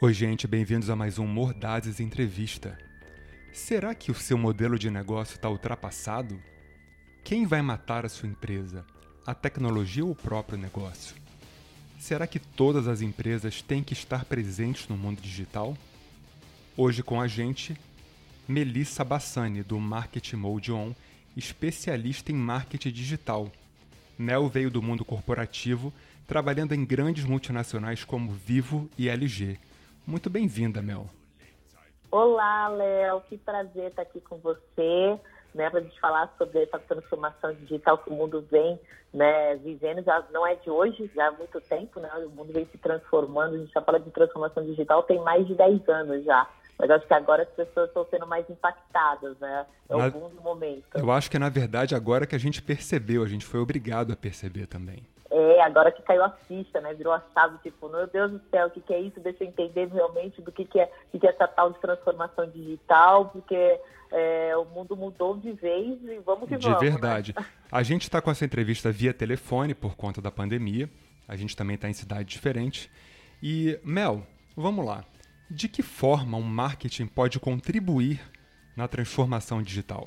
Oi, gente, bem-vindos a mais um Mordazes Entrevista. Será que o seu modelo de negócio está ultrapassado? Quem vai matar a sua empresa? A tecnologia ou o próprio negócio? Será que todas as empresas têm que estar presentes no mundo digital? Hoje com a gente, Melissa Bassani, do Market Mode On, especialista em marketing digital. Mel veio do mundo corporativo, trabalhando em grandes multinacionais como Vivo e LG. Muito bem-vinda, Mel. Olá, Léo, que prazer estar aqui com você, né, para a gente falar sobre essa transformação digital que o mundo vem né, vivendo, já não é de hoje, já há muito tempo, né, o mundo vem se transformando, a gente já fala de transformação digital tem mais de 10 anos já. Mas acho que agora as pessoas estão sendo mais impactadas, né? É na... o momento. Eu acho que, na verdade, agora que a gente percebeu, a gente foi obrigado a perceber também. É, agora que caiu a ficha, né? Virou a chave, tipo, meu Deus do céu, o que, que é isso? Deixa eu entender realmente do que, que, é, que, que é essa tal de transformação digital, porque é, o mundo mudou de vez e vamos que de vamos. De verdade. Né? A gente está com essa entrevista via telefone por conta da pandemia. A gente também está em cidade diferente. E, Mel, vamos lá. De que forma um marketing pode contribuir na transformação digital?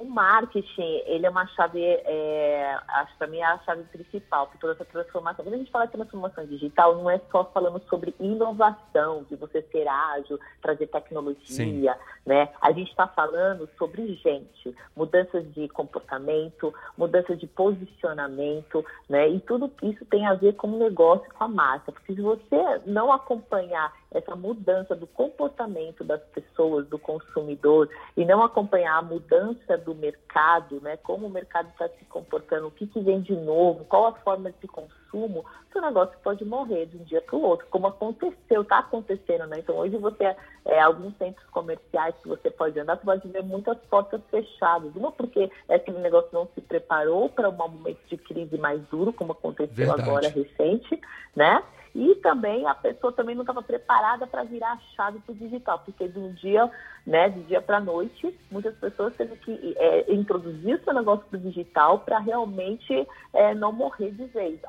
O marketing, ele é uma chave, é, acho para mim é a chave principal para toda essa transformação. Quando a gente fala de transformação digital, não é só falando sobre inovação, de você ser ágil, trazer tecnologia, Sim. né? A gente está falando sobre gente, mudanças de comportamento, mudanças de posicionamento, né? E tudo isso tem a ver com o negócio, com a marca. Porque se você não acompanhar essa mudança do comportamento das pessoas, do consumidor, e não acompanhar a mudança do mercado, né? Como o mercado está se comportando, o que, que vem de novo, qual a forma de consumo, o negócio pode morrer de um dia para o outro, como aconteceu, está acontecendo, né? Então hoje você, é, alguns centros comerciais que você pode andar, você pode ver muitas portas fechadas. Uma porque aquele negócio não se preparou para um momento de crise mais duro, como aconteceu Verdade. agora recente, né? E também a pessoa também não estava preparada para virar a chave para o digital, porque de um dia, né, de dia para noite, muitas pessoas teve que é, introduzir o seu negócio para o digital para realmente é, não morrer de vez.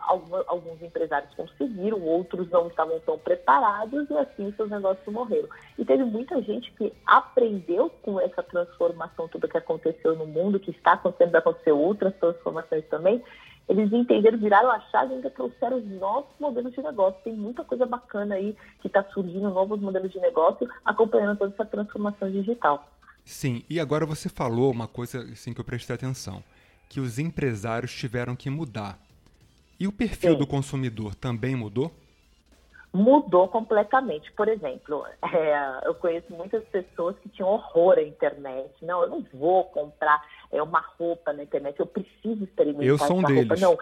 Alguns, empresários conseguiram, outros não estavam tão preparados e assim seus negócios morreram. E teve muita gente que aprendeu com essa transformação toda que aconteceu no mundo, que está acontecendo, vai acontecer outras transformações também, eles entenderam, viraram a chave e ainda trouxeram os novos modelos de negócio. Tem muita coisa bacana aí que está surgindo, novos modelos de negócio, acompanhando toda essa transformação digital. Sim, e agora você falou uma coisa assim, que eu prestei atenção, que os empresários tiveram que mudar. E o perfil Sim. do consumidor também mudou? Mudou completamente. Por exemplo, é, eu conheço muitas pessoas que tinham horror à internet. Não, eu não vou comprar é, uma roupa na internet, eu preciso experimentar eu sou um essa deles. roupa. Não,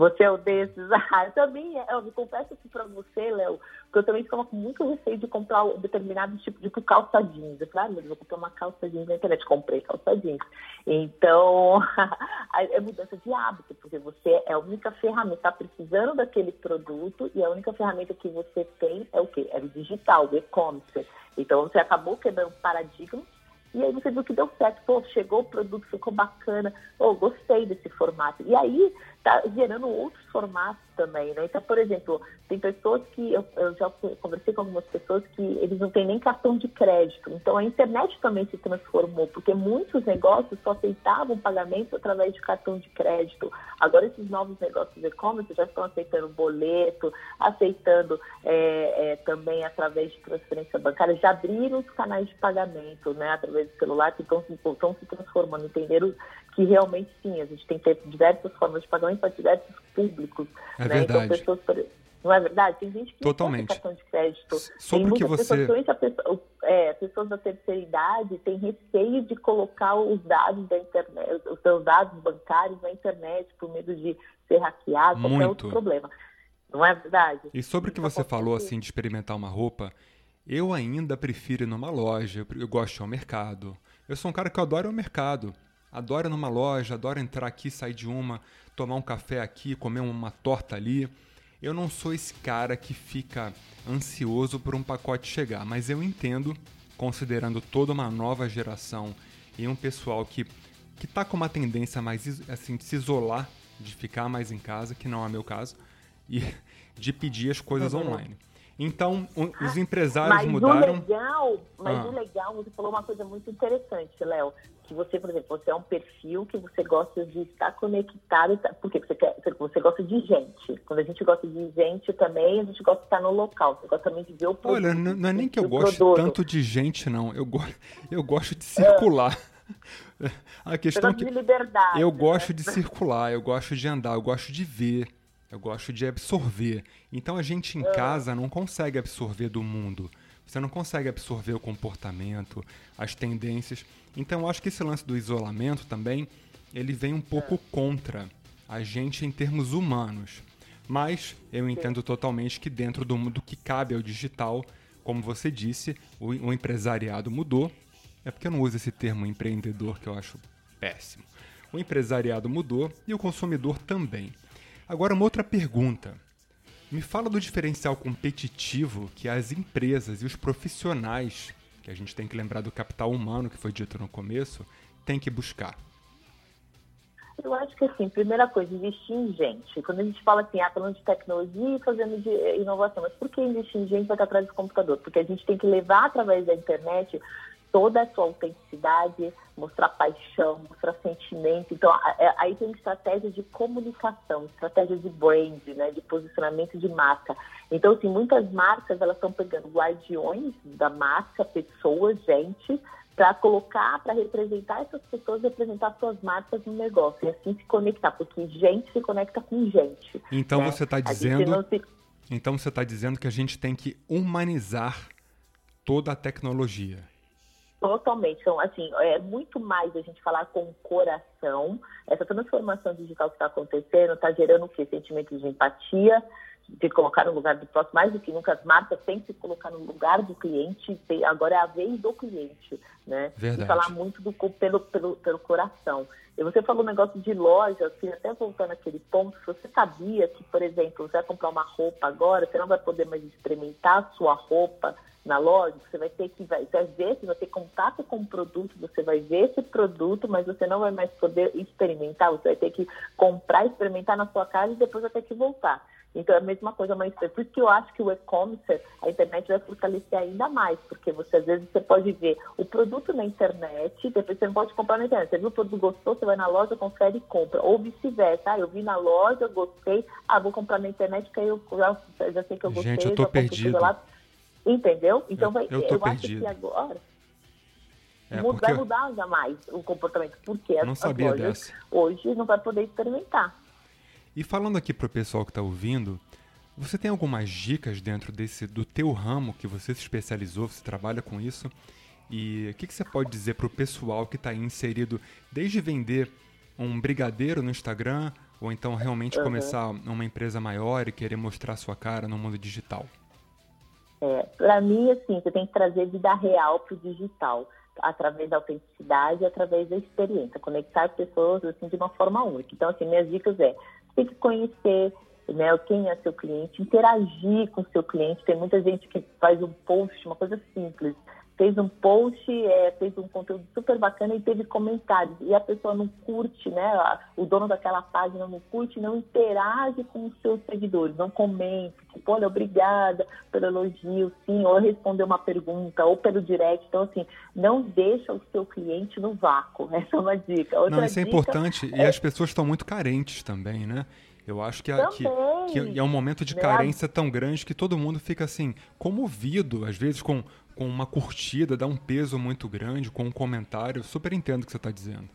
você é o desses. Ah, eu também, é, eu me confesso aqui para você, Léo, que eu também ficava com muito receio de comprar um determinado tipo de calça jeans. Eu falei, ah, meu vou comprar uma calça jeans na internet. Comprei calça jeans. Então, é mudança de hábito, porque você é a única ferramenta, está precisando daquele produto e a única ferramenta que você tem é o quê? É o digital, o e-commerce. Então, você acabou quebrando paradigmas e aí você viu que deu certo, pô, chegou o produto, ficou bacana, pô, gostei desse formato. E aí tá gerando outros formatos também, né? Então, por exemplo, tem pessoas que, eu, eu, já conversei com algumas pessoas que eles não têm nem cartão de crédito. Então, a internet também se transformou, porque muitos negócios só aceitavam pagamento através de cartão de crédito. Agora, esses novos negócios e-commerce já estão aceitando boleto, aceitando é, é, também através de transferência bancária, já abriram os canais de pagamento, né? Através do celular, que estão, estão se transformando, entenderam que realmente sim, a gente tem que ter diversas formas de pagamento para diversos públicos. É né? Então, verdade. Então, pessoas, não é verdade? Tem gente que Totalmente. não tem cartão de crédito. Sobre tem que você... pessoas, pessoa, é, pessoas da terceira idade têm receio de colocar os dados da internet, os seus dados bancários na internet por medo de ser hackeado, qualquer outro problema. Não é verdade? E sobre o que você falou, assim, de experimentar uma roupa, eu ainda prefiro ir numa loja, eu gosto de ir ao mercado. Eu sou um cara que ir ao mercado. Adoro ir numa loja, adoro entrar aqui, sair de uma, tomar um café aqui, comer uma torta ali. Eu não sou esse cara que fica ansioso por um pacote chegar, mas eu entendo, considerando toda uma nova geração e um pessoal que que tá com uma tendência mais assim de se isolar, de ficar mais em casa, que não é meu caso, e de pedir as coisas uhum. online. Então, os empresários mas mudaram. O legal, mas ah. o legal, você falou uma coisa muito interessante, Léo. Que você, por exemplo, você é um perfil que você gosta de estar conectado, porque você, quer, você gosta de gente. Quando a gente gosta de gente também, a gente gosta de estar no local. Você gosta também de ver o produto. Olha, não, não é nem que eu gosto produto. tanto de gente, não. Eu, go eu gosto de circular. É. A questão é que de liberdade, eu né? gosto de circular, eu gosto de andar, eu gosto de ver. Eu gosto de absorver. Então a gente em é. casa não consegue absorver do mundo. Você não consegue absorver o comportamento, as tendências. Então eu acho que esse lance do isolamento também, ele vem um pouco é. contra a gente em termos humanos. Mas eu entendo totalmente que dentro do mundo que cabe ao digital, como você disse, o, o empresariado mudou. É porque eu não uso esse termo empreendedor que eu acho péssimo. O empresariado mudou e o consumidor também. Agora, uma outra pergunta. Me fala do diferencial competitivo que as empresas e os profissionais, que a gente tem que lembrar do capital humano que foi dito no começo, têm que buscar. Eu acho que assim, primeira coisa, investir em gente. Quando a gente fala assim, ah, falando de tecnologia e fazendo de inovação, mas por que investir em gente vai estar atrás do computador? Porque a gente tem que levar através da internet toda a sua autenticidade, mostrar paixão, mostrar sentimento. Então, é, aí tem estratégia de comunicação, estratégia de brand, né, de posicionamento de marca. Então, assim, muitas marcas, elas estão pegando guardiões da marca, pessoas, gente, para colocar, para representar essas pessoas, representar suas marcas no negócio e assim se conectar, porque gente se conecta com gente. Então né? você está dizendo, se... então você está dizendo que a gente tem que humanizar toda a tecnologia. Totalmente. Então, assim, é muito mais a gente falar com o coração. Essa transformação digital que está acontecendo está gerando o quê? Sentimentos de empatia, de colocar no lugar do próximo, mais do que nunca as marcas têm que se colocar no lugar do cliente, agora é a vez do cliente, né? Verdade. E falar muito do, pelo, pelo, pelo coração. E você falou um negócio de loja, assim, até voltando àquele ponto, você sabia que, por exemplo, você vai comprar uma roupa agora, você não vai poder mais experimentar a sua roupa na loja, você vai ter que vai, vai ver, você vai ter contato com o produto, você vai ver esse produto, mas você não vai mais poder experimentar, você vai ter que comprar, experimentar na sua casa e depois vai ter que voltar. Então é a mesma coisa, mas por isso que eu acho que o e-commerce, a internet vai fortalecer ainda mais, porque você às vezes você pode ver o produto na internet, depois você não pode comprar na internet. Você viu o produto gostou, você vai na loja, confere e compra. Ou vice-versa, ah, eu vi na loja, gostei, ah, vou comprar na internet, porque aí eu já, já sei que eu gostei. Gente, eu tô perdido. Lá. Entendeu? Então vai, eu, eu perdido. acho que agora é, vai mudar jamais o comportamento, porque as, não sabia lojas hoje não vai poder experimentar. E falando aqui para o pessoal que está ouvindo, você tem algumas dicas dentro desse do teu ramo que você se especializou, você trabalha com isso? E o que, que você pode dizer para o pessoal que está inserido desde vender um brigadeiro no Instagram ou então realmente uhum. começar uma empresa maior e querer mostrar sua cara no mundo digital? É, para mim, assim, você tem que trazer vida real para o digital, através da autenticidade, através da experiência, conectar pessoas assim de uma forma única. Então, assim, minhas dicas é, você tem que conhecer né, quem é seu cliente, interagir com seu cliente. Tem muita gente que faz um post, uma coisa simples, fez um post, é, fez um conteúdo super bacana e teve comentários. E a pessoa não curte, né? O dono daquela página não curte, não interage com os seus seguidores, não comenta, tipo, olha, obrigada pelo elogio, sim, ou responder uma pergunta, ou pelo direct. Então, assim, não deixa o seu cliente no vácuo. Essa é uma dica. Outra não, isso é importante. É... E as pessoas estão muito carentes também, né? Eu acho que, que, que, é um momento de né? carência tão grande que todo mundo fica assim, comovido, às vezes com com uma curtida dá um peso muito grande, com um comentário. Super entendo o que você está dizendo.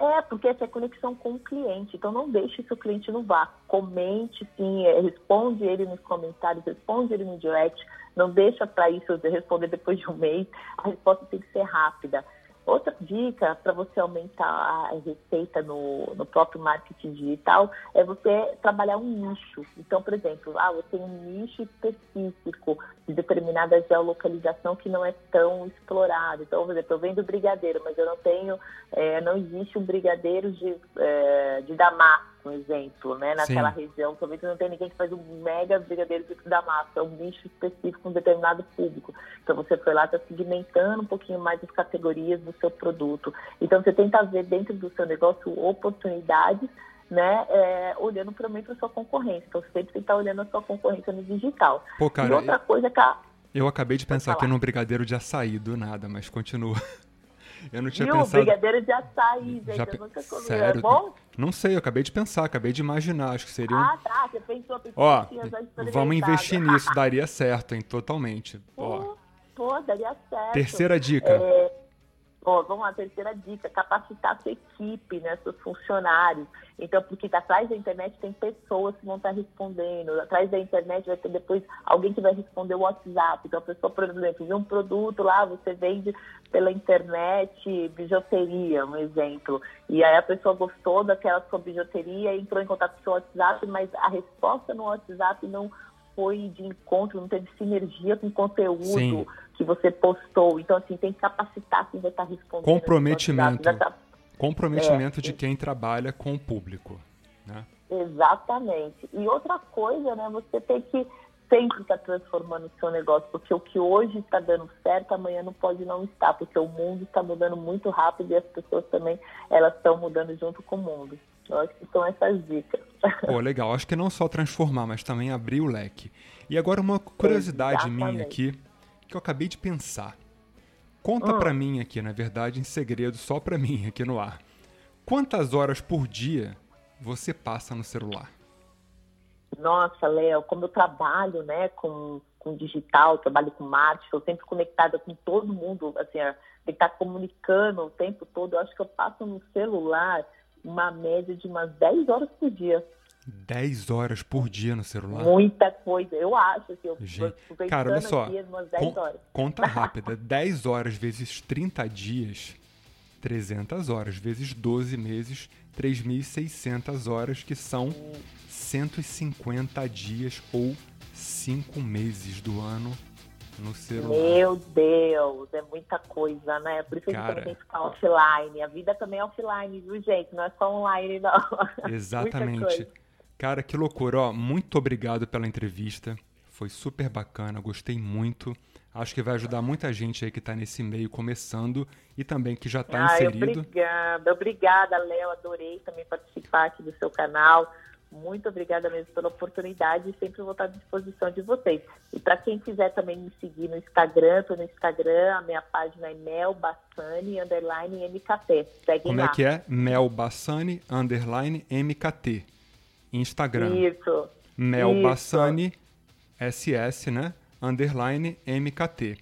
É, porque essa é conexão com o cliente. Então não deixe seu cliente no vácuo. Comente, sim, é, responde ele nos comentários, responde ele no direct. Não deixa para isso responder depois de um mês. A resposta tem que ser rápida. Outra dica para você aumentar a receita no, no próprio marketing digital é você trabalhar um nicho. Então, por exemplo, ah, você tem um nicho específico de determinada geolocalização que não é tão explorado. Então, por exemplo, eu vendo brigadeiro, mas eu não tenho, é, não existe um brigadeiro de, é, de Damasco um exemplo, né? Naquela Sim. região, talvez não tem ninguém que faz um mega brigadeiro de da massa, é um nicho específico, um determinado público. Então você foi lá, está segmentando um pouquinho mais as categorias do seu produto. Então você tenta ver dentro do seu negócio oportunidades né, é, olhando também para a sua concorrência. Então, sempre tem que estar olhando a sua concorrência no digital. Pô, cara, e outra coisa que a... Eu acabei de pensar aqui num brigadeiro de açaí, do nada, mas continua. Eu não tinha Viu? pensado. Brigadeiro de açaí, gente. Já Eu nunca comi. Sério? É bom? Não sei, eu acabei de pensar, acabei de imaginar. Acho que seria um. Ah, tá. Você pensou, pensou Ó, vamos investir nisso, daria certo, hein? Totalmente. Ó, Pô, pô, daria certo. terceira dica. É, ó, vamos lá, terceira dica, capacitar a sua equipe, né, seus funcionários. Então, porque atrás da internet tem pessoas que vão estar respondendo, atrás da internet vai ter depois alguém que vai responder o WhatsApp. Então, a pessoa, por exemplo, viu um produto lá, você vende pela internet bijuteria, um exemplo. E aí a pessoa gostou daquela sua bijuteria, entrou em contato com o seu WhatsApp, mas a resposta no WhatsApp não foi de encontro, não teve sinergia com o conteúdo Sim. Que você postou. Então, assim, tem que capacitar quem vai estar respondendo. Comprometimento. tá- Comprometimento é. de quem trabalha com o público. Né? Exatamente. E outra coisa, né, você tem que sempre estar transformando o seu negócio, porque o que hoje está dando certo, amanhã não pode não estar, porque o mundo está mudando muito rápido e as pessoas também, elas estão mudando junto com o mundo. Eu acho que são essas dicas. Pô, legal. Acho que não só transformar, mas também abrir o leque. E agora uma curiosidade minha Exatamente. aqui, que eu acabei de pensar. Conta Hum. pra mim aqui, na verdade, em segredo, só pra mim aqui no ar. Quantas horas por dia você passa no celular? Nossa, Léo, como eu trabalho, né, com, com digital, trabalho com marketing, estou sempre conectada com todo mundo, assim, tem que estar comunicando o tempo todo. Eu acho que eu passo no celular uma média de umas 10 horas por dia. 10 horas por dia no celular? Muita coisa. Eu acho que eu Gente, cara, olha só. 10 Con- horas. Conta rápida. 10 horas vezes 30 dias, 300 horas. Vezes 12 meses, 3.600 horas, que são 150 dias ou 5 meses do ano no celular. Meu Deus, é muita coisa, né? Por isso que a Cara. gente tem que ficar offline. A vida também é offline, viu, gente? Não é só online, não. Exatamente. Cara, que loucura. Ó, muito obrigado pela entrevista. Foi super bacana, gostei muito. Acho que vai ajudar muita gente aí que está nesse meio começando e também que já está Ai, inserido. obrigada, obrigada, Léo. Adorei também participar aqui do seu canal. Muito obrigada mesmo pela oportunidade e sempre vou estar à disposição de vocês. E para quem quiser também me seguir no Instagram, estou no Instagram, a minha página é melbassani, underline MKT. Segue Como lá. é que é? Mel Bassani, underline MKT. Instagram. Isso. Mel Isso. Bassani, SS, né? Underline MKT.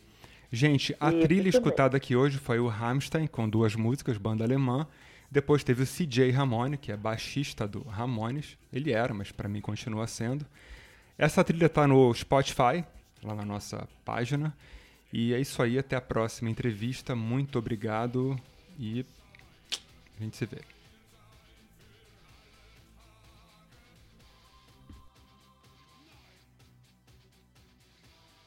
Gente, a Isso, trilha isso escutada aqui hoje foi o Rammstein, com duas músicas, banda alemã. Depois teve o CJ Ramone, que é baixista do Ramones. Ele era, mas para mim continua sendo. Essa trilha tá no Spotify, lá na nossa página. E é isso aí, até a próxima entrevista. Muito obrigado e a gente se vê.